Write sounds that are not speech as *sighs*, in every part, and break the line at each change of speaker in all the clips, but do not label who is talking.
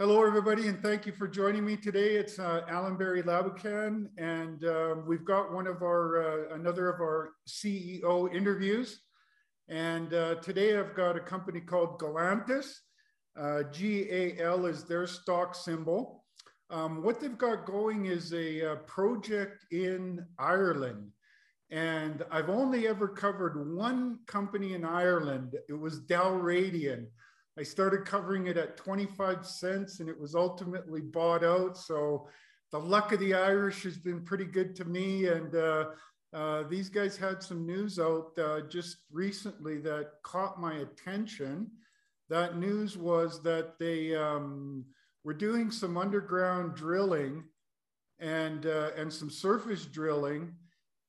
Hello, everybody, and thank you for joining me today. It's uh, Alan Barry Laboucan, and uh, we've got one of our, uh, another of our CEO interviews. And uh, today I've got a company called Galantas. Uh, GAL is their stock symbol. Um, what they've got going is a, a uh, project in Ireland. And I've only ever covered one company in Ireland. It was Dalradian. I started covering it at 25 cents and it was ultimately bought out. So the luck of the Irish has been pretty good to me. And uh, uh, these guys had some news out uh, just recently that caught my attention. That news was that they um, were doing some underground drilling and, uh, and some surface drilling,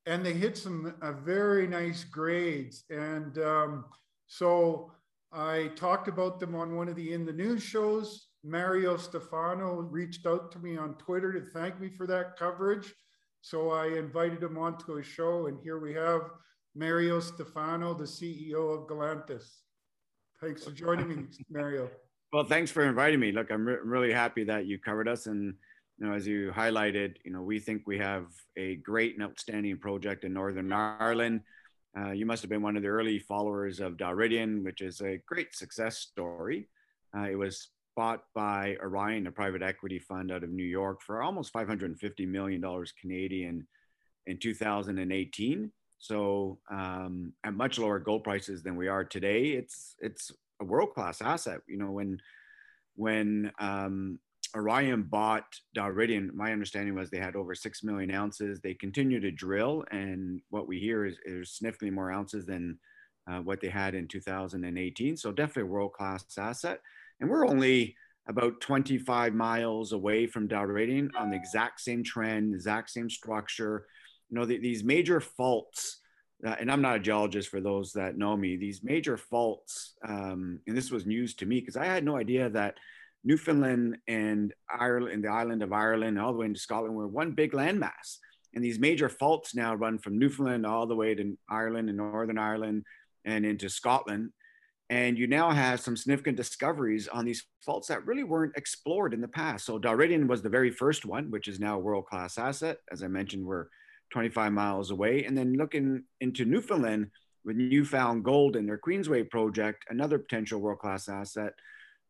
and they hit some uh, very nice grades. And um, so I talked about them on one of the In the News shows. Mario Stifano reached out to me on Twitter to thank me for that coverage. So I invited him onto a show, and here we have Mario Stifano, the CEO of Galantas. Thanks for joining me, *laughs* Mario.
Well, thanks for inviting me. Look, I'm re- really happy that you covered us, and you know, as you highlighted, you know, we think we have a great and outstanding project in Northern Ireland. Uh, you must have been one of the early followers of Dalradian, which is a great success story. Uh, it was bought by Orion, a private equity fund out of New York, for almost 550 million dollars Canadian in 2018. So um, at much lower gold prices than we are today, it's it's a world class asset. You know when when um, Orion bought Dalradian, my understanding was they had over 6 million ounces. They continue to drill, and what we hear is, is significantly more ounces than uh, what they had in 2018. So, definitely a world class asset. And we're only about 25 miles away from Dalradian on the exact same trend, exact same structure. You know, the, these major faults, uh, and I'm not a geologist for those that know me, these major faults, um, and this was news to me because I had no idea that Newfoundland and Ireland, and the island of Ireland, all the way into Scotland, were one big landmass. And these major faults now run from Newfoundland all the way to Ireland and Northern Ireland and into Scotland. And you now have some significant discoveries on these faults that really weren't explored in the past. So Dalradian was the very first one, which is now a world-class asset. As I mentioned, we're 25 miles away. And then looking into Newfoundland with New Found Gold and their Queensway project, another potential world-class asset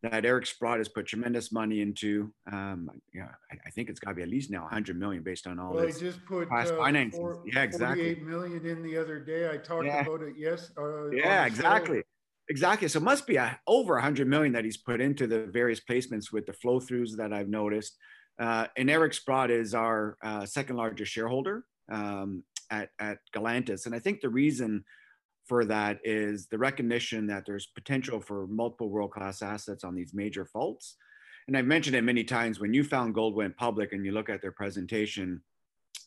that Eric Sprott has put tremendous money into. Um, yeah, I, I think it's got to be at least now 100 million based on all
well,
this.
just put uh, four, yeah, exactly. 48 million in the other day. I talked yeah. about it. Yes.
Uh, yeah, exactly. Exactly. So it must be a, over 100 million that he's put into the various placements with the flow throughs that I've noticed. Uh, and Eric Sprott is our uh, second largest shareholder um, at, at Galantas. And I think the reason for that is the recognition that there's potential for multiple world-class assets on these major faults. And I've mentioned it many times when you Found Gold went public and you look at their presentation,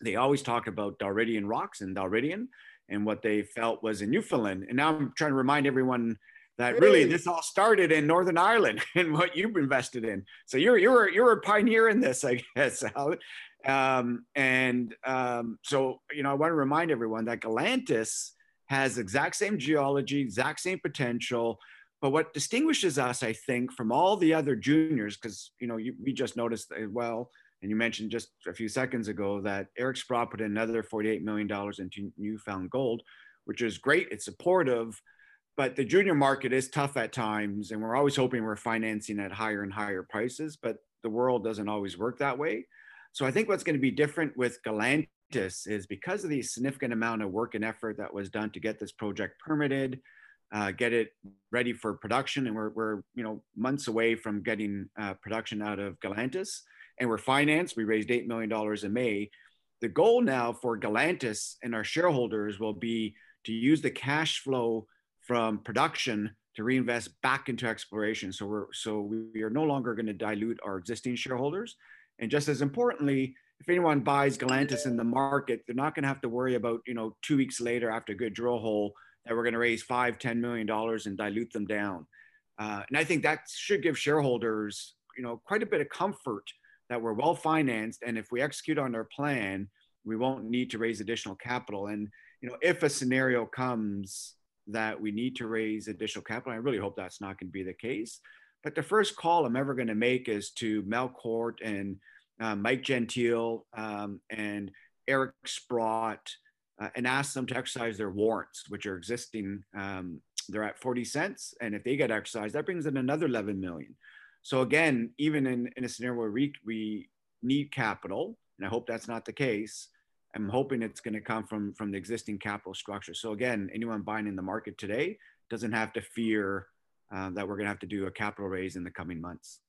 they always talk about Dalradian rocks and Dalradian and what they felt was in Newfoundland. And now I'm trying to remind everyone that really this all started in Northern Ireland *laughs* and what you've invested in. So you're you're you're a pioneer in this, *laughs* I guess. Um, and um, so you know, I want to remind everyone that Galantas has exact same geology, exact same potential. But what distinguishes us, I think, from all the other juniors, because you know you, we just noticed as well, and you mentioned just a few seconds ago that Eric Sprott put another $48 million into New Found Gold, which is great. It's supportive, but the junior market is tough at times, and we're always hoping we're financing at higher and higher prices, but the world doesn't always work that way. So I think what's going to be different with Galantas is because of the significant amount of work and effort that was done to get this project permitted, uh, get it ready for production, and we're, we're you know months away from getting uh, production out of Galantas, and we're financed. We raised eight million dollars in May. The goal now for Galantas and our shareholders will be to use the cash flow from production to reinvest back into exploration. So we're so we are no longer going to dilute our existing shareholders, and just as importantly, if anyone buys Galantas in the market, they're not going to have to worry about, you know, two weeks later after a good drill hole that we're going to raise five, $10 million and dilute them down. Uh, and I think that should give shareholders, you know, quite a bit of comfort that we're well financed. And if we execute on our plan, we won't need to raise additional capital. And, you know, if a scenario comes that we need to raise additional capital, I really hope that's not going to be the case. But the first call I'm ever going to make is to Melquart and uh, Mike Gentile um, and Eric Sprott uh, and ask them to exercise their warrants, which are existing. Um, they're at 40 cents. And if they get exercised, that brings in another 11 million. So again, even in, in a scenario where we, we need capital, and I hope that's not the case, I'm hoping it's going to come from, from the existing capital structure. So again, anyone buying in the market today doesn't have to fear uh, that we're going to have to do a capital raise in the coming months.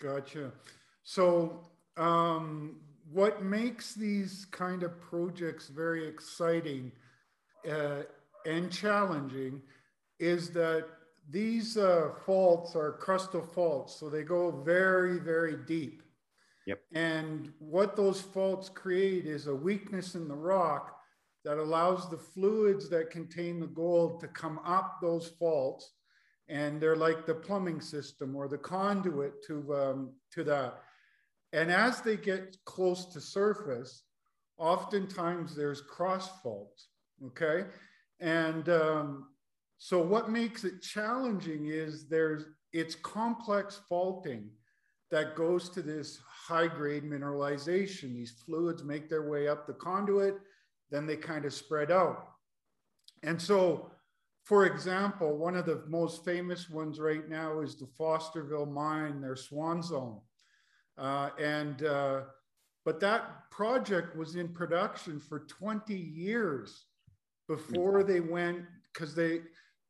Gotcha. So um, what makes these kind of projects very exciting uh, and challenging is that these uh, faults are crustal faults, so they go very, very deep.
Yep.
And what those faults create is a weakness in the rock that allows the fluids that contain the gold to come up those faults. And they're like the plumbing system or the conduit to, um, to that. And as they get close to surface, oftentimes there's cross faults. Okay. And um, so what makes it challenging is there's it's complex faulting that goes to this high grade mineralization. These fluids make their way up the conduit, then they kind of spread out. And so, for example, one of the most famous ones right now is the Fosterville mine, their Swan Zone. Uh, and, uh, but that project was in production for 20 years before they went, because they,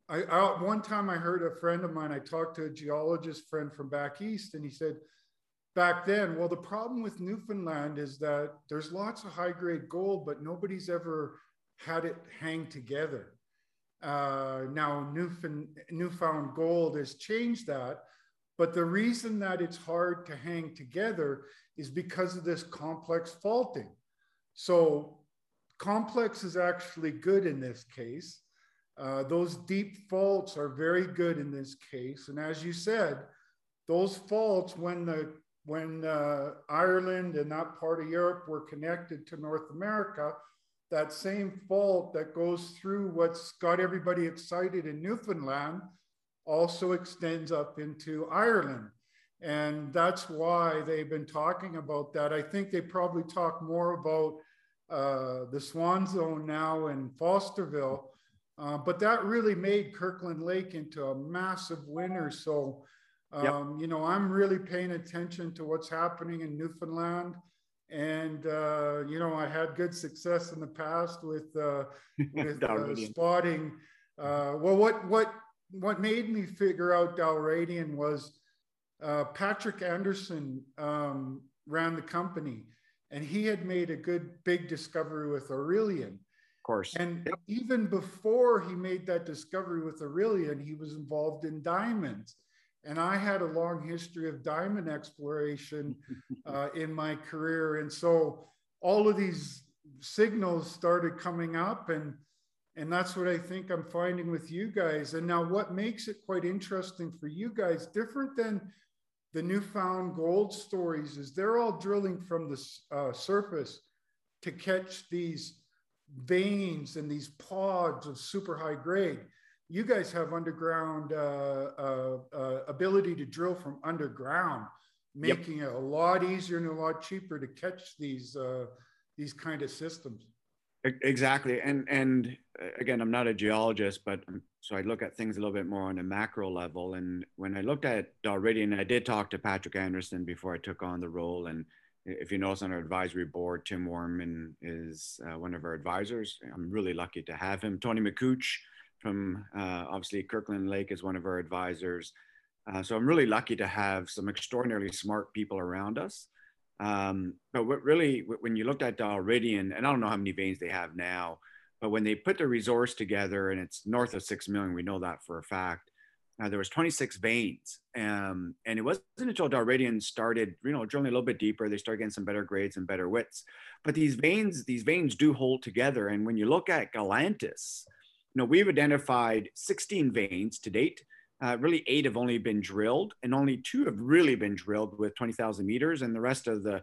I, I, one time I heard a friend of mine, I talked to a geologist friend from back east, and he said, back then, well, the problem with Newfoundland is that there's lots of high grade gold, but nobody's ever had it hang together. Uh, now, Newfound, Newfound Gold has changed that, but the reason that it's hard to hang together is because of this complex faulting. So, complex is actually good in this case. Uh, those deep faults are very good in this case. And as you said, those faults, when the when uh, Ireland and that part of Europe were connected to North America, that same fault that goes through what's got everybody excited in Newfoundland also extends up into Ireland. And that's why they've been talking about that. I think they probably talk more about uh, the Swan Zone now in Fosterville uh, but that really made Kirkland Lake into a massive winner. So, um, yep. you know, I'm really paying attention to what's happening in Newfoundland. And, uh, you know, I had good success in the past with, uh, *laughs* with uh, spotting. Uh, well, what, what, what made me figure out Dalradian was Patrick Anderson um, ran the company and he had made a good big discovery with Aurelian
of course.
And yep. even before he made that discovery with Aurelian, he was involved in diamonds. And I had a long history of diamond exploration *laughs* uh, in my career. And so all of these signals started coming up and and that's what I think I'm finding with you guys. And now, what makes it quite interesting for you guys, different than the newfound gold stories, is they're all drilling from the uh, surface to catch these veins and these pods of super high grade. You guys have underground uh, uh, uh, ability to drill from underground, making yep. it a lot easier and a lot cheaper to catch these uh, these kind of systems.
Exactly, and and uh, again, I'm not a geologist, but so I look at things a little bit more on a macro level. And when I looked at Dalradian, I did talk to Patrick Anderson before I took on the role, and if you notice on our advisory board, Tim Warman is uh, one of our advisors. I'm really lucky to have him. Tony Makuch from uh, obviously Kirkland Lake is one of our advisors. Uh, so I'm really lucky to have some extraordinarily smart people around us. Um, but what really, when you looked at Dalradian, and I don't know how many veins they have now, but when they put the resource together and it's north of 6 million, we know that for a fact, uh, there was 26 veins. Um, and it wasn't until Dalradian started, you know, drilling a little bit deeper, they started getting some better grades and better widths. But these veins, these veins do hold together. And when you look at Galantas, you know, we've identified 16 veins to date. Uh, really, eight have only been drilled, and only two have really been drilled with 20,000 meters, and the rest of the,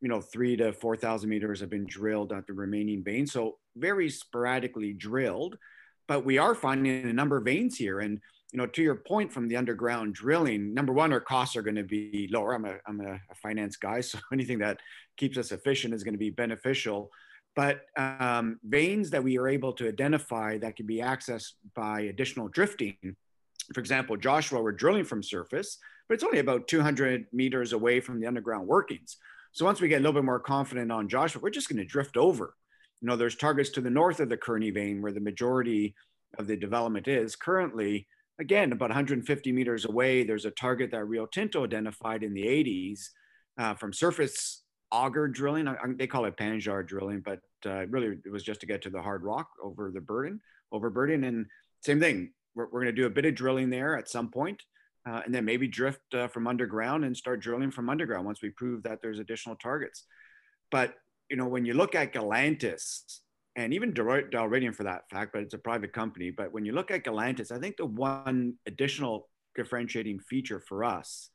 you know, three to 4,000 meters have been drilled at the remaining veins. So very sporadically drilled, but we are finding a number of veins here. And you know, to your point from the underground drilling, number one, our costs are going to be lower. I'm a, I'm a, finance guy, *laughs* so anything that keeps us efficient is going to be beneficial. But um, veins that we are able to identify that can be accessed by additional drifting, for example, Joshua, we're drilling from surface, but it's only about 200 meters away from the underground workings. So once we get a little bit more confident on Joshua, we're just going to drift over. You know, there's targets to the north of the Kearney vein where the majority of the development is currently again, about 150 meters away, there's a target that Rio Tinto identified in the 80s uh, from surface auger drilling. I, I, they call it Pionjar drilling, but uh, really it was just to get to the hard rock over the burden, overburden. And same thing, we're, we're going to do a bit of drilling there at some point, uh, and then maybe drift uh, from underground and start drilling from underground once we prove that there's additional targets. But you know, when you look at Galantas and even Dalradian for that fact, but it's a private company. But when you look at Galantas, I think the one additional differentiating feature for us,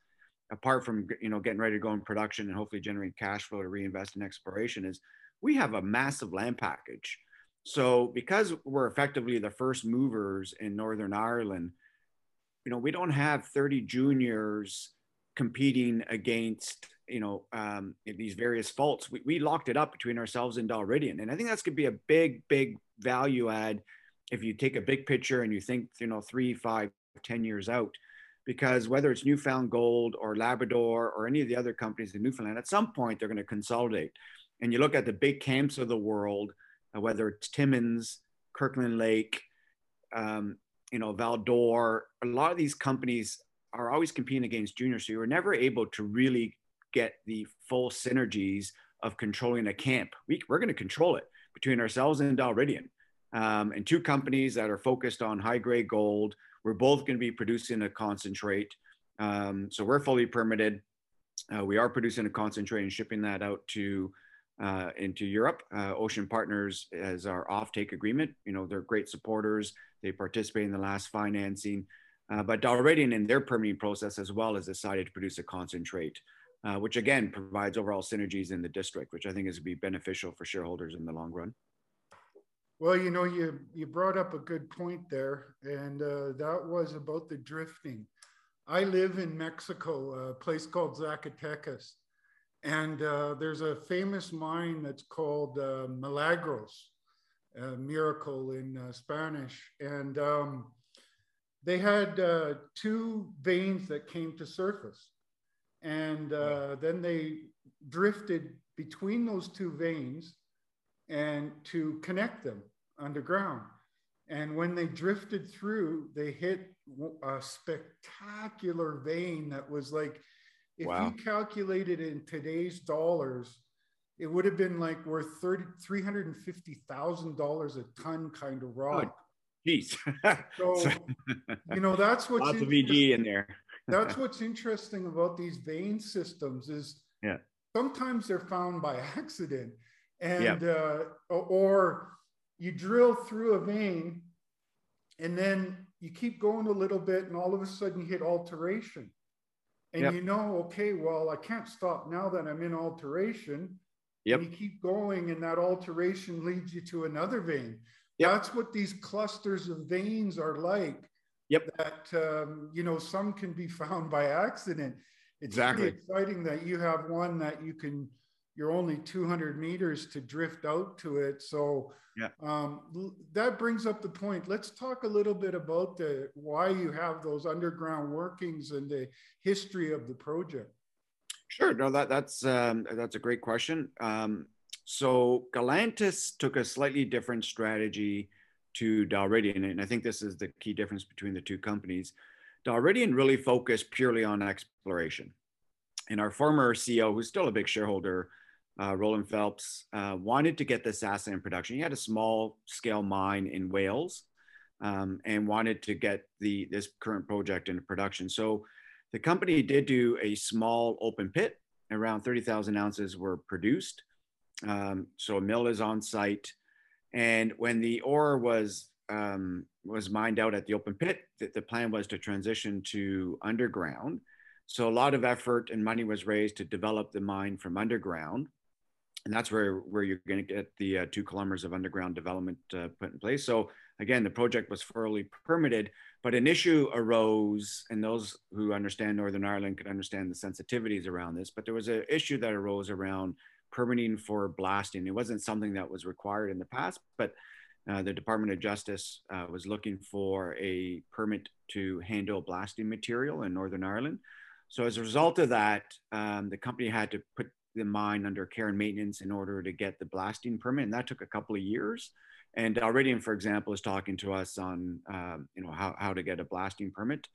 apart from you know getting ready to go in production and hopefully generating cash flow to reinvest in exploration, is we have a massive land package. So because we're effectively the first movers in Northern Ireland, you know we don't have 30 juniors competing against you know um, these various faults. We, we locked it up between ourselves and dalradian and i think that's going to be a big big value add if you take a big picture and you think you know three five ten years out because whether it's newfound gold or labrador or any of the other companies in newfoundland at some point they're going to consolidate. And you look at the big camps of the world whether it's timmins kirkland lake um, you know val-d'or a lot of these companies are always competing against juniors so you're never able to really get the full synergies of controlling a camp. We, we're going to control it between ourselves and Dalradian. Um, and two companies that are focused on high grade gold. We're both going to be producing a concentrate. Um, so we're fully permitted. Uh, we are producing a concentrate and shipping that out to uh, into Europe. Uh, Ocean Partners as our offtake agreement. You know, they're great supporters. They participate in the last financing. Uh, but Dalradian in their permitting process as well has decided to produce a concentrate uh, which again provides overall synergies in the district, which I think is to be beneficial for shareholders in the long run.
Well, you know, you you brought up a good point there, and uh, that was about the drifting. I live in Mexico, a place called Zacatecas, and uh, there's a famous mine that's called uh, Milagros, miracle in uh, Spanish, and um, they had uh, two veins that came to surface. And uh, then they drifted between those two veins and to connect them underground. And when they drifted through, they hit a spectacular vein that was like, if wow. you calculated in today's dollars, it would have been like worth 30, $350,000 a ton kind of rock.
Oh, geez. *laughs*
so, you know, that's what's
lots of VG in there
that's *laughs* what's interesting about these vein systems is
yeah
sometimes they're found by accident and uh, or you drill through a vein and then you keep going a little bit and all of a sudden you hit alteration and yep. you know okay well i can't stop now that i'm in alteration
yep.
and you keep going and that alteration leads you to another vein yep. that's what these clusters of veins are like
Yep.
That um, you know some can be found by accident. It's
exactly
exciting that you have one that you can. You're only 200 meters to drift out to it. So
yeah.
um, that brings up the point. Let's talk a little bit about the why you have those underground workings and the history of the project.
Sure. No, that that's um, that's a great question. Um, so Galantas took a slightly different strategy to Dalradian. And I think this is the key difference between the two companies. Dalradian really focused purely on exploration. And our former CEO, who's still a big shareholder, uh, Roland Phelps, uh, wanted to get this asset in production. He had a small scale mine in Wales um, and wanted to get the this current project into production. So the company did do a small open pit. Around 30,000 ounces were produced. Um, so a mill is on site. And when the ore was um, was mined out at the open pit, the, the plan was to transition to underground. So a lot of effort and money was raised to develop the mine from underground, and that's where where you're going to get the uh, two kilometers of underground development uh, put in place. So again, the project was fully permitted, but an issue arose, and those who understand Northern Ireland could understand the sensitivities around this. But there was an issue that arose around permitting for blasting. It wasn't something that was required in the past, but uh, the Department of Justice uh, was looking for a permit to handle blasting material in Northern Ireland. So as a result of that, um, the company had to put the mine under care and maintenance in order to get the blasting permit, and that took a couple of years. And Dalradian, for example, is talking to us on um, you know how, how to get a blasting permit,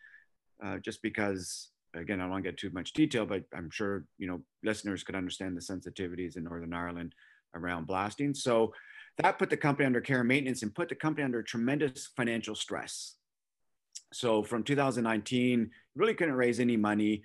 uh, just because again I don't want to get too much detail, but I'm sure you know listeners could understand the sensitivities in Northern Ireland around blasting. So that put the company under care and maintenance and put the company under tremendous financial stress. So from 2019, really couldn't raise any money.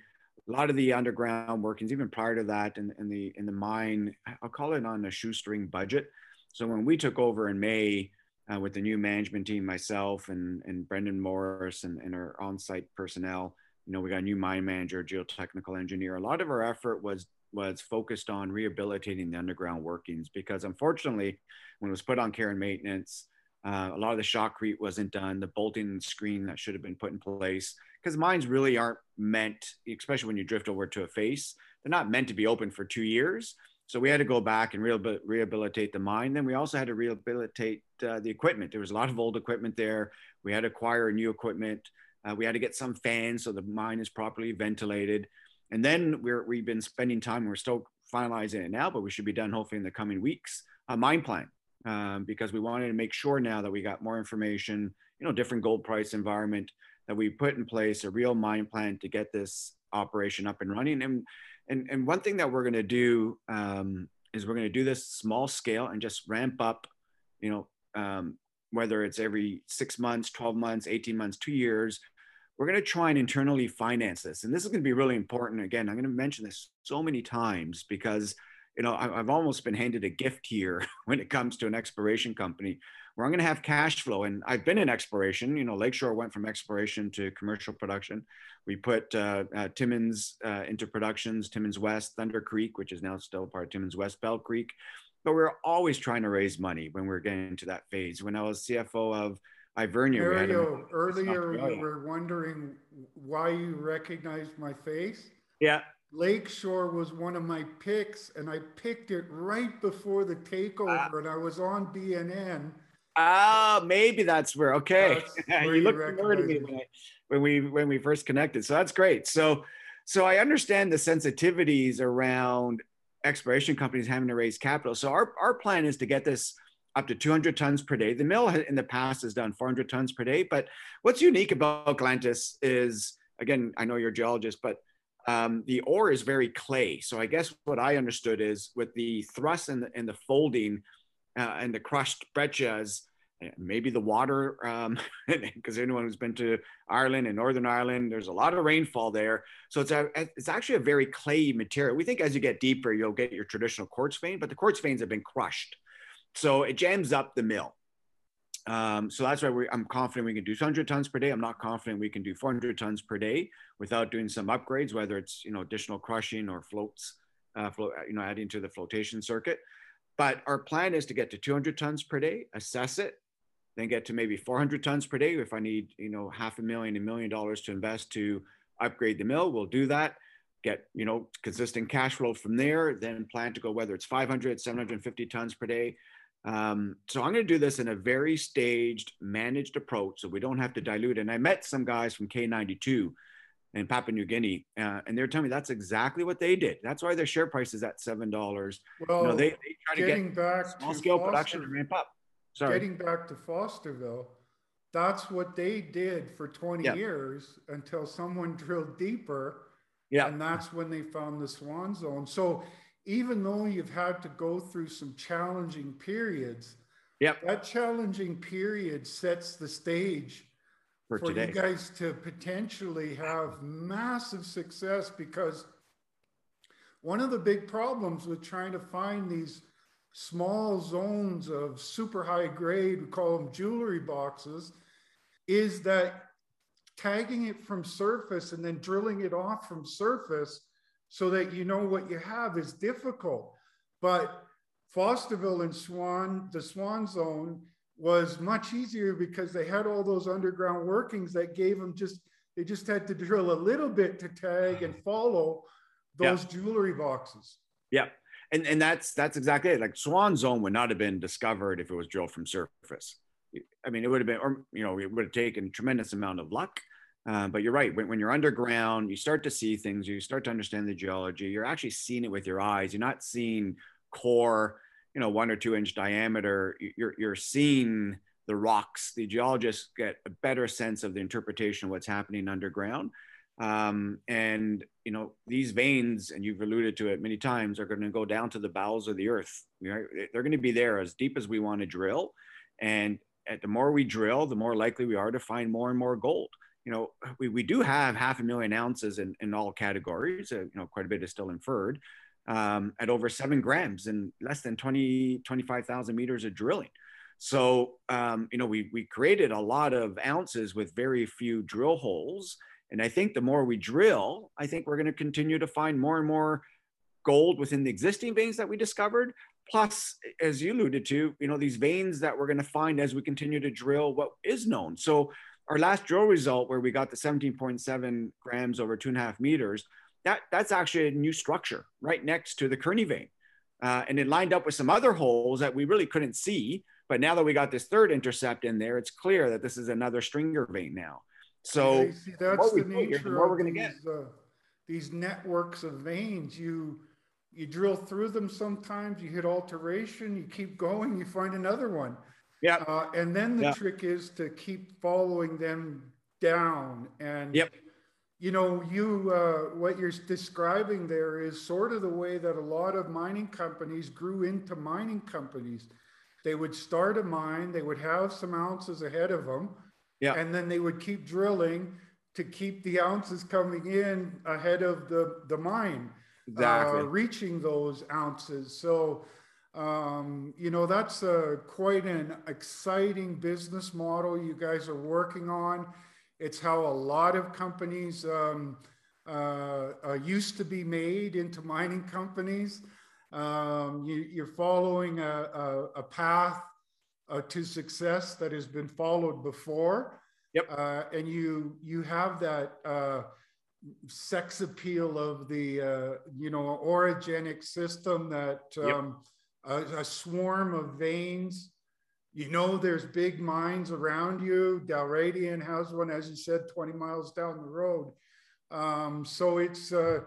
A lot of the underground workings, even prior to that, in, in the in the mine, I'll call it on a shoestring budget. So when we took over in May uh, with the new management team, myself and, and Brendan Morris and, and our on-site personnel, you know, we got a new mine manager, geotechnical engineer. A lot of our effort was was focused on rehabilitating the underground workings because unfortunately, when it was put on care and maintenance, uh, a lot of the shotcrete wasn't done. The bolting screen that should have been put in place because mines really aren't meant, especially when you drift over to a face, they're not meant to be open for two years. So we had to go back and rehabilitate the mine. Then we also had to rehabilitate uh, the equipment. There was a lot of old equipment there. We had to acquire new equipment. Uh, we had to get some fans so the mine is properly ventilated. And then we're, we've been spending time, we're still finalizing it now, but we should be done hopefully in the coming weeks, a mine plan. Um, because we wanted to make sure now that we got more information, you know, different gold price environment, that we put in place a real mine plan to get this operation up and running. And and and one thing that we're going to do um, is we're going to do this small scale and just ramp up you know um, whether it's every six months 12 months 18 months two years we're going to try and internally finance this and this is going to be really important again i'm going to mention this so many times because you know i've almost been handed a gift here *laughs* when it comes to an exploration company where I'm going to have cash flow. And I've been in exploration. You know, Lakeshore went from exploration to commercial production. We put uh, uh, Timmins uh, into productions, Timmins West, Thunder Creek, which is now still part of Timmins West, Bell Creek. But we're always trying to raise money when we're getting to that phase. When I was CFO of Ivernia,
Mario, earlier you were wondering why you recognized my face.
Yeah.
Lakeshore was one of my picks, and I picked it right before the takeover, uh, and I was on BNN
Ah, maybe that's where. Okay, that's *laughs* you, looked familiar to me when, I, when we when we first connected. So that's great. So, so I understand the sensitivities around exploration companies having to raise capital. So our our plan is to get this up to 200 tons per day. The mill in the past has done 400 tons per day. But what's unique about Galantas is, again, I know you're a geologist, but um, the ore is very clay. So I guess what I understood is with the thrust and the, and the folding uh, and the crushed breccias, maybe the water, *laughs* because um, anyone who's been to Ireland and Northern Ireland, there's a lot of rainfall there. So it's a, it's actually a very clayey material. We think as you get deeper, you'll get your traditional quartz vein, but the quartz veins have been crushed. So it jams up the mill. Um, so that's why we, I'm confident we can do 200 tons per day. I'm not confident we can do 400 tons per day without doing some upgrades, whether it's you know additional crushing or floats, uh, float, you know, adding to the flotation circuit. But our plan is to get to 200 tons per day, assess it, then get to maybe 400 tons per day. If I need, you know, half a million, a million dollars to invest to upgrade the mill, we'll do that. Get, you know, consistent cash flow from there, then plan to go whether it's 500, 750 tons per day. Um, so I'm going to do this in a very staged, managed approach so we don't have to dilute. And I met some guys from K92 in Papua New Guinea, uh, and they're telling me that's exactly what they did. That's why their share price is at seven dollars.
Well, you know, they, they try to get back
small scale Foster, production to ramp up.
Sorry. Getting back to Fosterville, that's what they did for 20 yeah. years until someone *laughs* drilled deeper.
Yeah.
And that's when they found the Swan Zone. So even though you've had to go through some challenging periods,
yeah,
that challenging period sets the stage for, for you guys to potentially have massive success because one of the big problems with trying to find these small zones of super high grade, we call them jewelry boxes, is that tagging it from surface and then drilling it off from surface so that you know what you have is difficult. But Fosterville and Swan, the Swan Zone, was much easier because they had all those underground workings that gave them just they just had to drill a little bit to tag and mm-hmm. follow those yeah. jewelry boxes.
Yeah. And, and that's that's exactly it. Like Swan Zone would not have been discovered if it was drilled from surface. I mean, it would have been, or you know, it would have taken tremendous amount of luck. Uh, but you're right. When, when you're underground, you start to see things. You start to understand the geology. You're actually seeing it with your eyes. You're not seeing core, you know, one or two inch diameter. You're you're seeing the rocks. The geologists get a better sense of the interpretation of what's happening underground. Um, and you know these veins, and you've alluded to it many times, are going to go down to the bowels of the earth. They're going to be there as deep as we want to drill, and the more we drill, the more likely we are to find more and more gold. You know, we, we do have half a million ounces in, in all categories. Uh, you know, quite a bit is still inferred um, at over seven grams and less than 20, 25,000 meters of drilling. So, um, you know, we, we created a lot of ounces with very few drill holes. And I think the more we drill, I think we're going to continue to find more and more gold within the existing veins that we discovered, plus as you alluded to you know these veins that we're going to find as we continue to drill what is known so our last drill result where we got the 17.7 grams over two and a half meters that that's actually a new structure right next to the kearney vein. Uh, and it lined up with some other holes that we really couldn't see but now that we got this third intercept in there it's clear that this is another stringer vein now. So
yeah, see, that's the nature here, the we're going to get. uh, these networks of veins. You you drill through them sometimes, you hit alteration, you keep going, you find another one.
Yeah.
Uh, and then the yeah. trick is to keep following them down. And,
yep.
you know, you, uh, what you're describing there is sort of the way that a lot of mining companies grew into mining companies. They would start a mine, they would have some ounces ahead of them,
yeah.
and then they would keep drilling to keep the ounces coming in ahead of the, the mine
exactly.
uh, reaching those ounces. So, um, you know, that's a, quite an exciting business model you guys are working on. It's how a lot of companies um, uh, uh, used to be made into mining companies. Um, you, are following a, a, a path uh, to success that has been followed before.
Yep.
Uh, and you you have that uh, sex appeal of the uh, you know orogenic system that um, yep. A, a, swarm of veins. You know there's big mines around you dalradian has one as you said 20 miles down the road. Um, so it's uh,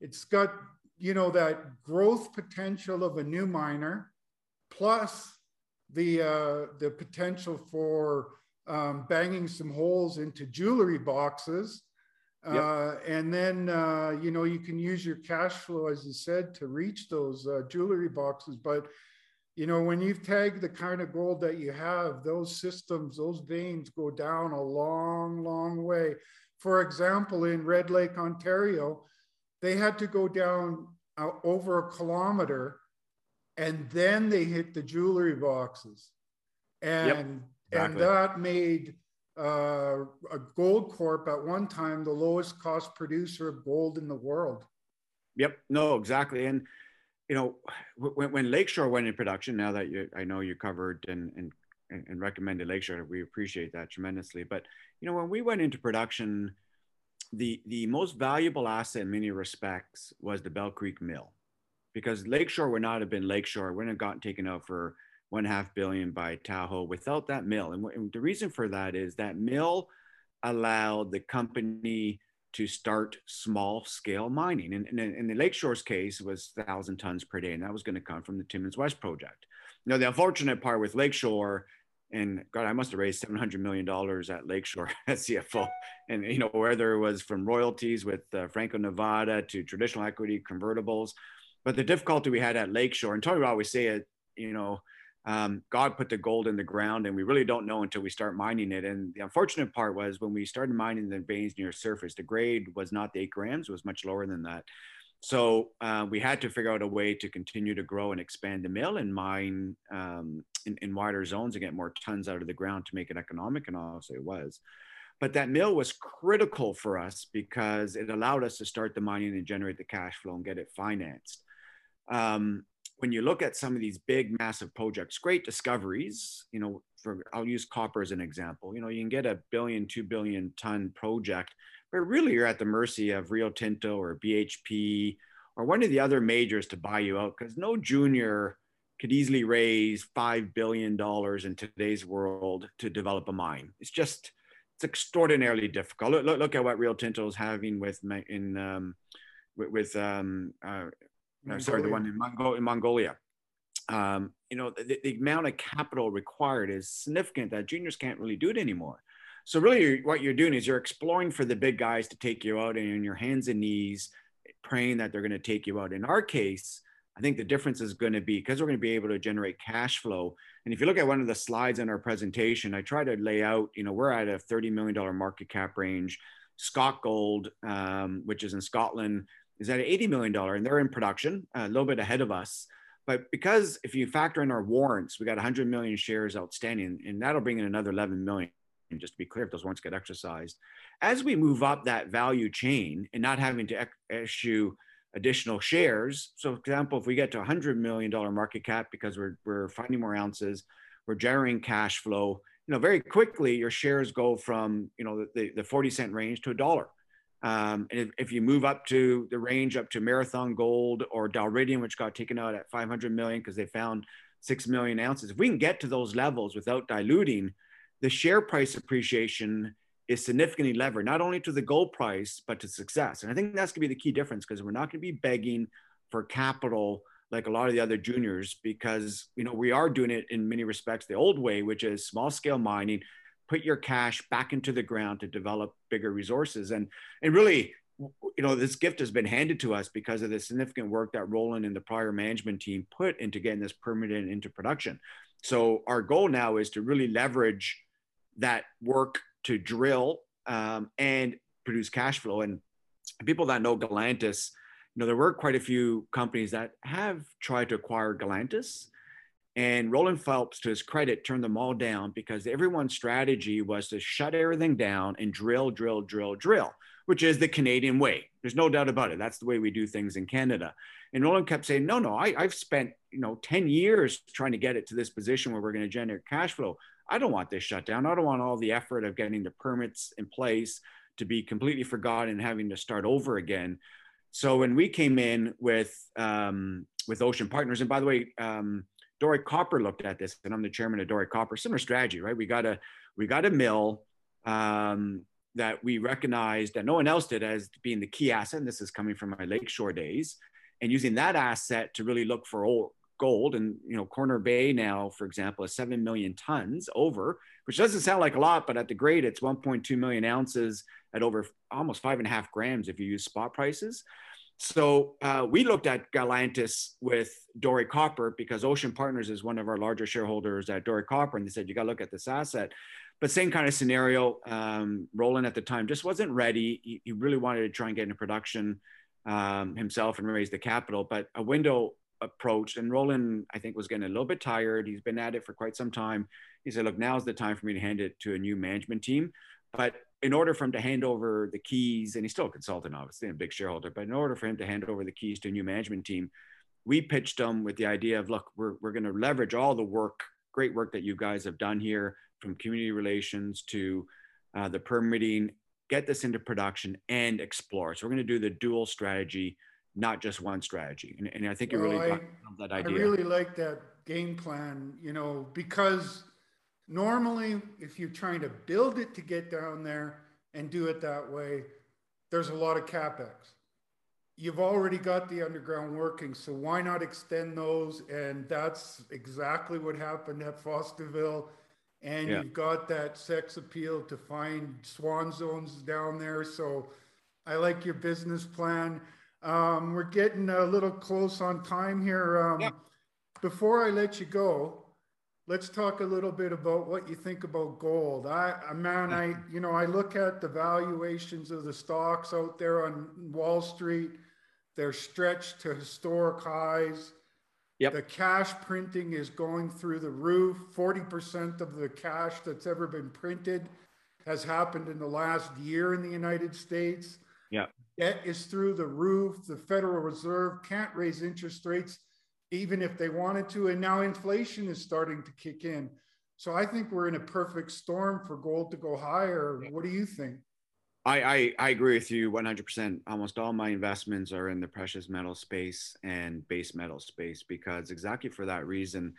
it's got you know that growth potential of a new miner plus the uh, the potential for um, banging some holes into jewelry boxes Yep. Uh, and then, uh, you know, you can use your cash flow, as you said, to reach those uh, jewelry boxes. But, you know, when you've tagged the kind of gold that you have, those systems, those veins go down a long, long way. For example, in Red Lake, Ontario, they had to go down uh, over a kilometer and then they hit the jewelry boxes. And, yep, exactly. and that made uh, a Goldcorp at one time the lowest cost producer of gold in the world.
Yep, no, exactly. And you know, when, when Lakeshore went in production, now that you, I know you covered and, and and recommended Lakeshore, we appreciate that tremendously. But you know, when we went into production, the the most valuable asset in many respects was the Bell Creek Mill, because Lakeshore would not have been Lakeshore, wouldn't have gotten taken out for one and half billion by Tahoe without that mill. And, and the reason for that is that mill allowed the company to start small scale mining. And, and in the Lakeshore's case, it was thousand tons per day, and that was going to come from the Timmins West project. Now, the unfortunate part with Lakeshore, and God, I must have raised seven hundred million dollars at Lakeshore *laughs* as CFO, and you know whether it was from royalties with uh, Franco Nevada to traditional equity convertibles, but the difficulty we had at Lakeshore, and Tony would always say it, you know, um, God put the gold in the ground, and we really don't know until we start mining it. And the unfortunate part was when we started mining the veins near surface, the grade was not the eight grams; it was much lower than that. So uh, we had to figure out a way to continue to grow and expand the mill and mine um, in, in, wider zones and get more tons out of the ground to make it economic. And obviously, it was. But that mill was critical for us because it allowed us to start the mining and generate the cash flow and get it financed. Um, when you look at some of these big, massive projects, great discoveries, you know, for I'll use copper as an example. You know, you can get a billion, two billion ton project, but really you're at the mercy of Rio Tinto or BHP or one of the other majors to buy you out because no junior could easily raise five billion dollars in today's world to develop a mine. It's just it's extraordinarily difficult. Look, look, look at what Rio Tinto is having with in um, with, with um, uh, sorry, the one in, Mongo- in Mongolia. Um, you know, the, the, amount of capital required is significant that juniors can't really do it anymore. So really, what you're doing is you're exploring for the big guys to take you out, and on your hands and knees, praying that they're going to take you out. In our case, I think the difference is going to be because we're going to be able to generate cash flow. And if you look at one of the slides in our presentation, I try to lay out, you know, we're at a $30 million market cap range. Scotgold, um, which is in Scotland, is at $80 million and they're in production uh, a little bit ahead of us. But because if you factor in our warrants, we got 100 million shares outstanding, and that'll bring in another 11 million. And just to be clear, if those warrants get exercised, as we move up that value chain and not having to issue additional shares. So, for example, if we get to 100 million dollar market cap because we're we're finding more ounces, we're generating cash flow. You know, very quickly your shares go from you know the, the 40 cent range to a dollar. Um, and if, if, you move up to the range up to Marathon Gold or Dalradian, which got taken out at 500 million because they found six million ounces, if we can get to those levels without diluting, the share price appreciation is significantly levered not only to the gold price but to success. And I think that's going to be the key difference because we're not going to be begging for capital like a lot of the other juniors because you know we are doing it in many respects the old way, which is small scale mining put your cash back into the ground to develop bigger resources. And, and really, you know, this gift has been handed to us because of the significant work that Roland and the prior management team put into getting this permitted into production. So our goal now is to really leverage that work to drill um, and produce cash flow. And people that know Galantas, you know, there were quite a few companies that have tried to acquire Galantas and Roland Phelps, to his credit, turned them all down because everyone's strategy was to shut everything down and drill, drill, drill, drill, which is the Canadian way. There's no doubt about it. That's the way we do things in Canada. And Roland kept saying, no, no, I, I've spent, you know, 10 years trying to get it to this position where we're going to generate cash flow. I don't want this shut down. I don't want all the effort of getting the permits in place to be completely forgotten and having to start over again. So when we came in with um, with Ocean Partners, and by the way, um, Doré Copper looked at this, and I'm the chairman of Doré Copper. Similar strategy, right? We got a we got a mill um, that we recognized that no one else did as being the key asset. And this is coming from my lakeshore days, and using that asset to really look for old gold. And you know, Corner Bay now, for example, is seven million tons over, which doesn't sound like a lot, but at the grade, it's 1.2 million ounces at over almost five and a half grams if you use spot prices. So uh, we looked at Galantas with Doré Copper because Ocean Partners is one of our larger shareholders at Doré Copper, and they said you got to look at this asset. But same kind of scenario. Um, Roland at the time just wasn't ready. He, he, really wanted to try and get into production um, himself and raise the capital. But a window approached, and Roland I think was getting a little bit tired. He's been at it for quite some time. He said, "Look, now's the time for me to hand it to a new management team." But in order for him to hand over the keys, and he's still a consultant, obviously, and a big shareholder, but in order for him to hand over the keys to a new management team, we pitched him with the idea of, look, we're, we're going to leverage all the work, great work that you guys have done here, from community relations to uh, the permitting, get this into production and explore. So we're going to do the dual strategy, not just one strategy. And, and I think you really I, that idea.
I really like that game plan, you know, because – Normally, if you're trying to build it to get down there and do it that way, there's a lot of capex. You've already got the underground working, so why not extend those? And that's exactly what happened at Fosterville. And yeah. you've got that sex appeal to find swan zones down there. So I like your business plan. Um, we're getting a little close on time here. Um, yeah. Before I let you go, let's talk a little bit about what you think about gold. I, I man, I mm-hmm. you know I look at the valuations of the stocks out there on Wall Street. They're stretched to historic highs. Yep. The cash printing is going through the roof. 40% of the cash that's ever been printed has happened in the last year in the United States.
Yeah.
Debt is through the roof. The Federal Reserve can't raise interest rates even if they wanted to. And now inflation is starting to kick in. So I think we're in a perfect storm for gold to go higher. What do you think?
I, I, I agree with you 100%. Almost all my investments are in the precious metal space and base metal space because exactly for that reason,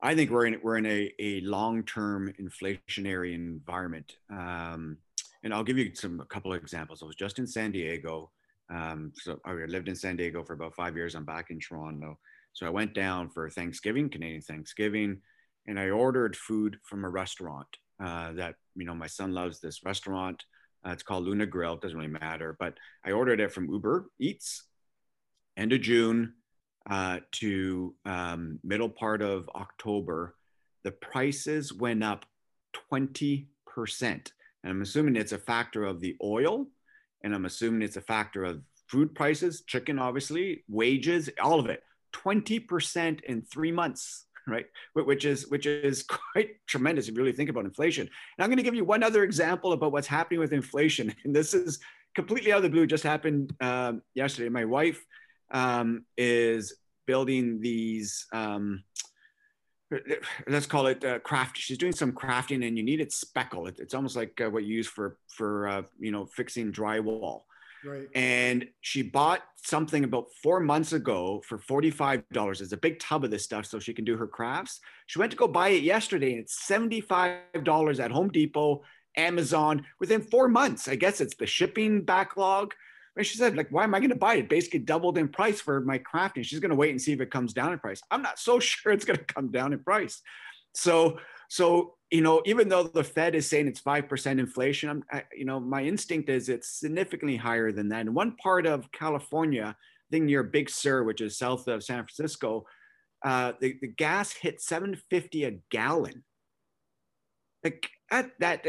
I think we're in we're in a, a long term inflationary environment. Um, and I'll give you some a couple of examples. I was just in San Diego. Um, so I lived in San Diego for about five years. I'm back in Toronto. So I went down for Thanksgiving, Canadian Thanksgiving, and I ordered food from a restaurant uh, that you know my son loves. This restaurant. Uh, it's called Luna Grill. It doesn't really matter, but I ordered it from Uber Eats. End of June, uh, to um, middle part of October, the prices went up 20%. And I'm assuming it's a factor of the oil, and I'm assuming it's a factor of food prices, chicken, obviously, wages, all of it. 20% in three months *laughs* right? Which is which is *laughs* quite tremendous if you really think about inflation. And i'm going to give you one other example about what's happening with inflation *laughs* and this is completely out of the blue just happened um, yesterday. My wife um, is building these um, *sighs* let's call it uh, craft she's doing some crafting and you need it speckle it, it's almost like uh, what you use for for uh, you know fixing drywall
right
and she bought something about four months ago for $45 it's a big tub of this stuff so she can do her crafts she went to go buy it yesterday and it's $75 at home depot amazon within four months i guess it's the shipping backlog and she said, like, why am I going to buy it? Basically doubled in price for my crafting. She's going to wait and see if it comes down in price. I'm not *laughs* so sure it's going to come down in price. So, so you know, even though the Fed is saying it's five percent inflation, I'm, I, you know, my instinct is it's significantly higher than that. In one part of California, I think near Big Sur, which is south of San Francisco, uh, the, the gas hit 750 a gallon. Like that, that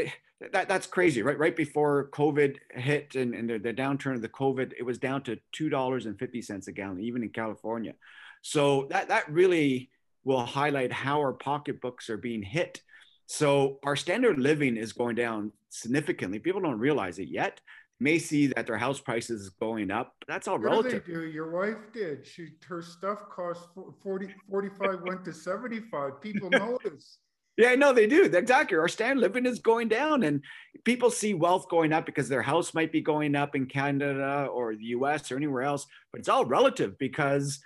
that, that's crazy, right? Right before COVID hit and, and the, the downturn of the COVID, it was down to $2.50 a gallon, even in California. So that, that really will highlight how our pocketbooks are being hit. So our standard living is going down significantly. People don't realize it yet. May see that their house prices is going up. That's all relative.
Do Your wife did. She her stuff cost 40, 45 went to 75. People notice. *laughs*
Yeah, no, they do. Exactly. Our standard living is going down, and people see wealth going up because their house might be going up in Canada or the US or anywhere else, but it's all relative because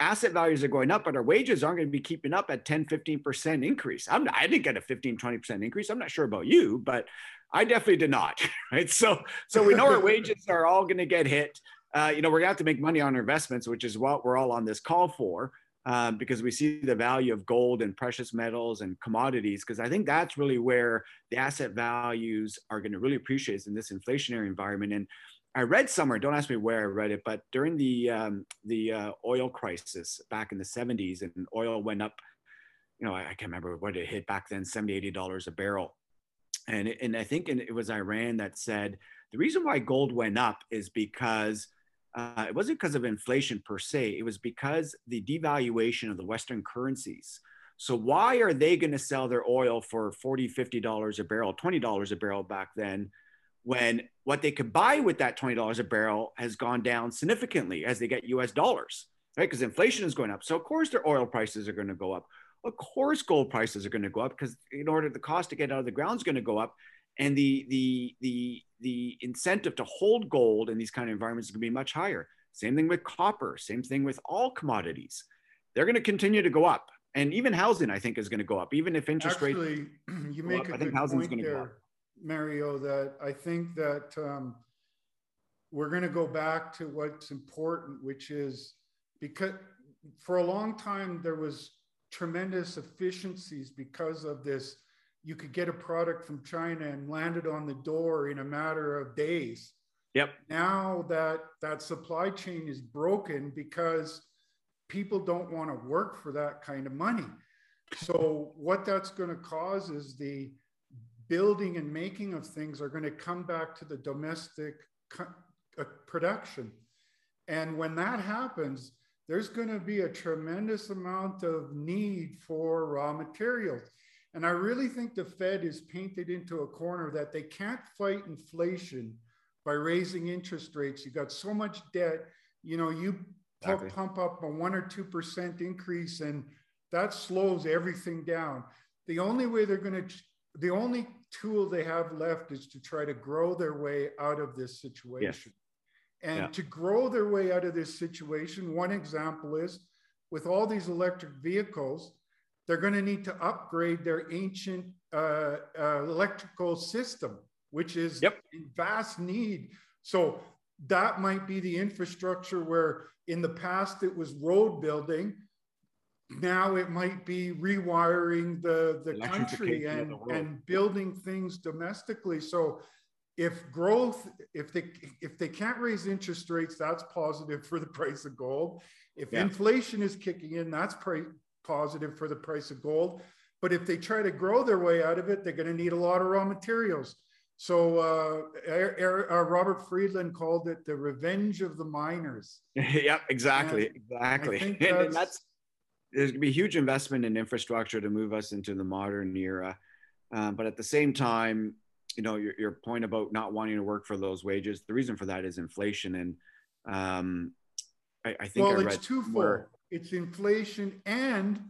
asset values are going up, but our wages aren't going to be keeping up at 10, 15% increase. I'm not, I didn't get a 15, 20% increase. I'm not sure about you, but I definitely did not. *laughs* Right. So, so we know our *laughs* wages are all going to get hit. Uh, you know, we're going to have to make money on our investments, which is what we're all on this call for um, because we see the value of gold and precious metals and commodities, because I think that's really where the asset values are going to really appreciate in this inflationary environment. And I read somewhere, don't ask me where I read it, but during the um, the uh, oil crisis back in the 70s, and oil went up, you know, I, I can't remember what it hit back then, 70, 80 dollars a barrel. And, and I think it was Iran that said the reason why gold went up is because uh, it wasn't because of inflation per se, it was because the devaluation of the Western currencies. So why are they going to sell their oil for 40, 50 dollars a barrel, 20 dollars a barrel back then when what they could buy with that $20 a barrel has gone down significantly as they get US dollars, right? Because inflation is going up. So of course their oil prices are going to go up. Of course gold prices are going to go up because in order the cost to get out of the ground is going to go up and the the the the incentive to hold gold in these kind of environments is going to be much higher. Same thing with copper. Same thing with all commodities. They're going to continue to go up, and even housing, I think, is going to go up, even if interest
Actually, rates. *clears throat* you make up, I think housing is going to go up. Mario. That I think that um, we're going to go back to what's important, which is because for a long time there was tremendous efficiencies because of this you could get a product from China and land it on the door in a matter of days.
Yep.
Now that that supply chain is broken because people don't want to work for that kind of money. So what that's going to cause is the building and making of things are going to come back to the domestic uh, production. And when that happens, there's going to be a tremendous amount of need for raw materials. And I really think the Fed is painted into a corner that they can't fight inflation by raising interest rates. You got so much debt, you know, you pump, exactly. pump up a one or two percent increase, and that slows everything down. the only way they're going to, the only tool they have left is to try to grow their way out of this situation. And yeah. to grow their way out of this situation, one example is with all these electric vehicles, they're going to need to upgrade their ancient uh, uh, electrical system, which is yep. in vast need. So that might be the infrastructure where in the past it was road building. Now it might be rewiring the, the country and, the and building things domestically. So if growth, if they if they can't raise interest rates, that's positive for the price of gold. If yeah. inflation is kicking in, that's positive for the price of gold. But if they try to grow their way out of it, they're going to need a lot of raw materials. So uh, uh, Robert Friedland called it the revenge of the miners. *laughs*
yep, exactly, and exactly. That's, *laughs* and that's there's going to be huge investment in infrastructure to move us into the modern era. Um, but at the same time, you know, your, your point about not wanting to work for those wages, the reason for that is inflation. And um, I, I think
well, I it's twofold. It's inflation and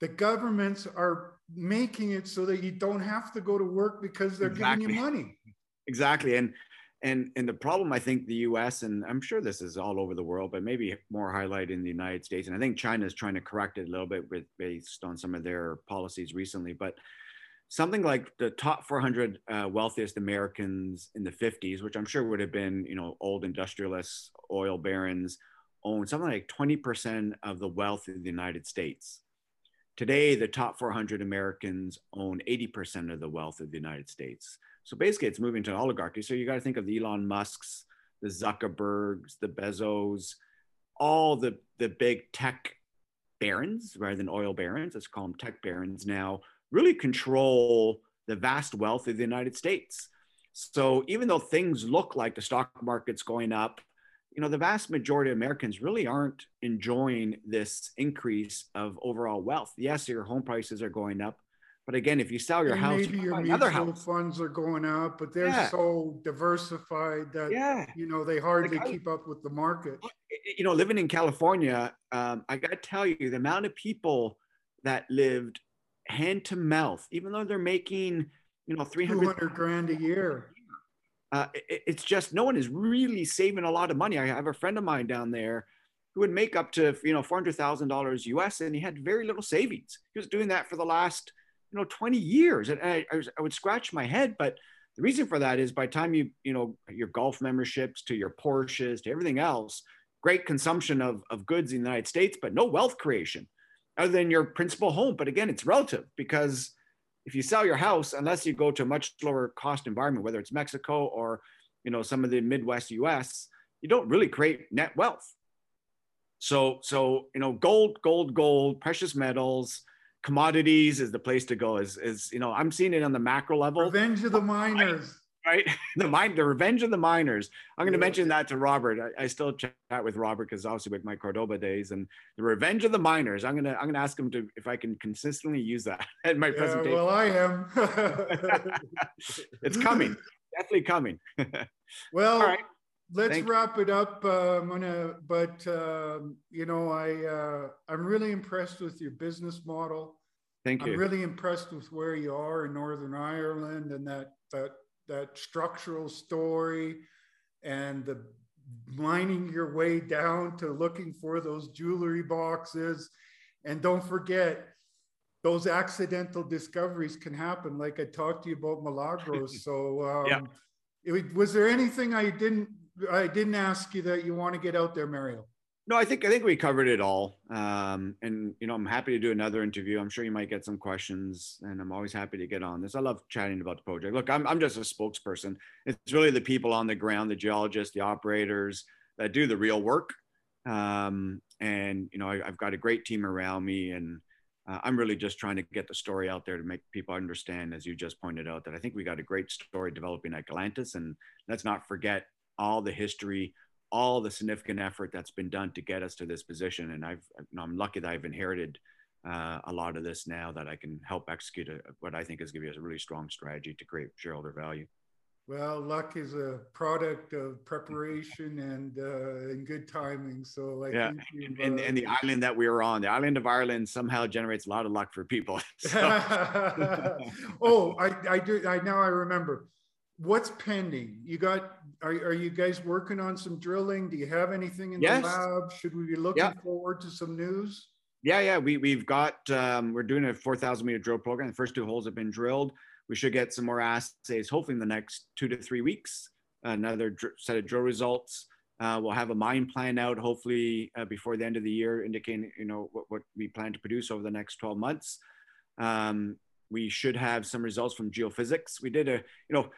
the governments are making it so that you don't have to go to work because they're exactly. giving you money.
Exactly. And and and the problem I think the US and I'm sure this is all over the world, but maybe more highlighted in the United States. And I think China is trying to correct it a little bit with based on some of their policies recently. But something like the top 400 uh, wealthiest Americans in the 50s, which I'm sure would have been, you know, old industrialists, oil barons, own something like 20% of the wealth in the United States. Today, the top 400 Americans own 80% of the wealth of the United States. So basically, it's moving to an oligarchy. So you got to think of the Elon Musk's, the Zuckerbergs, the Bezos, all the, the big tech barons rather than oil barons, let's call them tech barons now, really control the vast wealth of the United States. So even though things look like the stock market's going up, you know, the vast majority of Americans really aren't enjoying this increase of overall wealth. Yes, your home prices are going up, but again, if you sell your and house,
maybe you your mutual house. funds are going up, but they're yeah. so diversified that yeah. you know they hardly like keep up with the market.
You know, living in California, um, I got to tell you, the amount of people that lived hand to mouth, even though they're making you know 300
grand a year
uh, it, it's just no one is really saving a lot of money. I have a friend of mine down there who would make up to you know four hundred thousand dollars US, and he had very little savings. He was doing that for the last you know twenty years, and I, I, was, I would scratch my head. But the reason for that is by time you you know your golf memberships to your Porsches to everything else, great consumption of of goods in the United States, but no wealth creation other than your principal home. But again, it's relative because if you sell your house, unless you go to a much lower cost environment, whether it's Mexico or you know some of the Midwest U.S., you don't really create net wealth. So so you know gold, gold, gold, precious metals, commodities is the place to go. Is is you know I'm seeing it on the macro level.
Revenge of the miners
right? *laughs* The mine, the revenge of the miners. I'm going to mention that to Robert. I, I still chat with Robert because obviously with my Cordoba days and the revenge of the miners. I'm gonna I'm gonna ask him to if I can consistently use that *laughs* in my yeah, presentation.
Well, I am. *laughs*
it's coming, definitely coming.
well, right. let's Thank wrap you. it up. Uh, I'm gonna, but um, you know, I uh, I'm really impressed with your business model.
Thank you.
I'm really impressed with where you are in Northern Ireland and that that that structural story and the mining your way down to looking for those jewelry boxes. And don't forget, those accidental discoveries can happen. Like I talked to you about Milagros. *laughs* So, um, yeah. it, was there anything I didn't I didn't ask you that you want to get out there, Mario?
No, I think I think we covered it all. Um, and you know, I'm happy to do another interview. I'm sure you might get some questions, and I'm always happy to get on this. I love chatting about the project. Look, I'm I'm just a spokesperson. It's really the people on the ground, the geologists, the operators that do the real work. Um, and you know, I, have got a great team around me, and uh, I'm really just trying to get the story out there to make people understand, as you just pointed out, that I think we got a great story developing at Galantas, and let's not forget all the history all the significant effort that's been done to get us to this position. And I've, I'm lucky that I've inherited uh, a lot of this now that I can help execute a, what I think is giving us a really strong strategy to create shareholder value.
Well, luck is a product of preparation and uh, and good timing. So I
yeah, and, and, and, the uh, island that we are on, the island of Ireland, somehow generates a lot of luck for people. *laughs* *laughs*
oh, I I do. I now I remember. What's pending? You got? Are are you guys working on some drilling? Do you have anything in yes. the lab? Should we be looking yeah. forward to some news?
Yeah, yeah. We we've got. Um, we're doing a four thousand meter drill program. The first two holes have been drilled we should get some more assays, hopefully in the next two to three weeks, another dr- set of drill results. Uh, we'll have a mine plan out hopefully uh, before the end of the year, indicating you know what, what we plan to produce over the next 12 months. Um, we should have some results from geophysics. We did a you know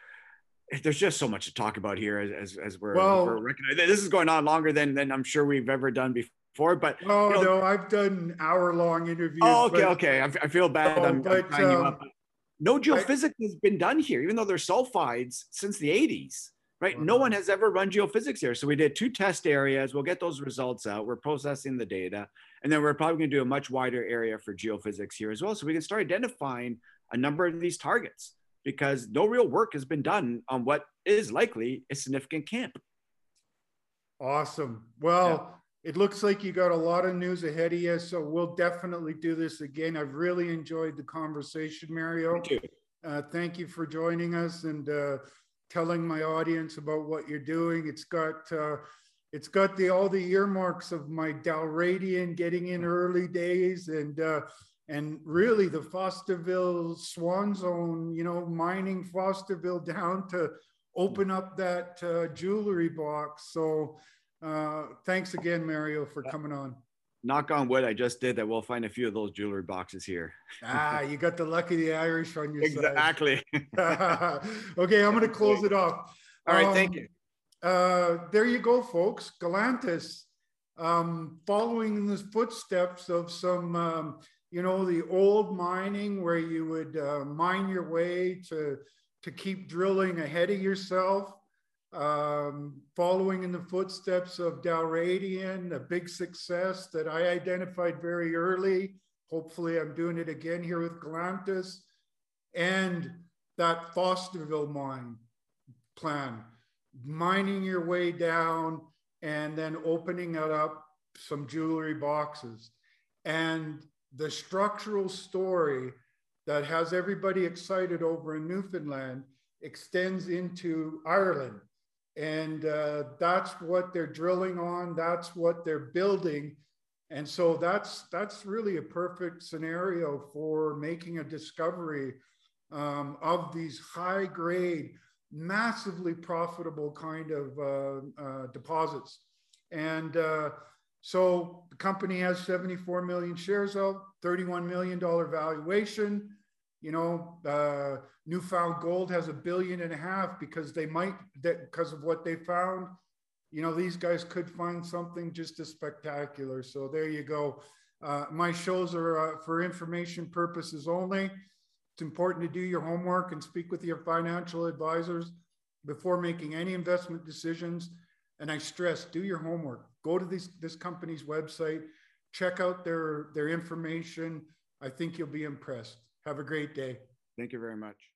there's just so much to talk about here as, as, as we're, well, we're recognizing. This is going on longer than, than I'm sure we've ever done before. But
oh you know, no, I've done hour long interviews.
Oh, okay, but, okay. I, I, feel bad. Oh, I'm, but, I'm um, no geophysics I, has been done here, even though there's sulfides since the 80s, right? No one has ever run geophysics here. So we did two test areas. We'll get those results out. We're processing the data. And then we're probably going to do a much wider area for geophysics here as well. So we can start identifying a number of these targets because no real work has been done on what is likely a significant camp.
Awesome. Well, it looks like you got a lot of news ahead of you, so we'll definitely do this again. I've really enjoyed the conversation, Mario.
Thank you.
Uh, thank you for joining us and uh, telling my audience about what you're doing. It's got uh, it's got the all the earmarks of my Dalradian getting in early days and uh, and really the Fosterville Swan Zone, you know, mining Fosterville *laughs* down to open up that uh, jewelry box. So uh, thanks again, Mario, for coming on.
Knock on wood, I just did that. We'll find a few of those jewelry boxes here.
ah, you got the luck of the Irish on your
exactly.
side. Exactly. *laughs* okay, I'm going to close it off.
All right, um, thank you.
Uh, there you go, folks. Galantas um, following in the footsteps of some, um, you know, the old mining where you would uh, mine your way to to keep drilling ahead of yourself um, following in the footsteps of Dalradian, a big success that I identified very early. Hopefully, I'm doing it again here with Galantas and that Fosterville mine plan, mining your way down and then opening it up some jewelry boxes. And the structural story that has everybody excited over in Newfoundland extends into Ireland and uh, that's what they're drilling on. That's what they're building. And so that's that's really a perfect scenario for making a discovery um, of these high grade, massively profitable kind of uh, uh, deposits. And uh, so the company has 74 million shares out, $31 million valuation. You know, uh, New Found Gold has a billion and a half because they might, because of what they found. You know, these guys could find something just as spectacular. So there you go. Uh, my shows are uh, for information purposes only. It's important to do your homework and speak with your financial advisors before making any investment decisions. And I stress, do your homework. Go to this, this company's website, check out their, their information. I think you'll be impressed. Have a great day.
Thank you very much.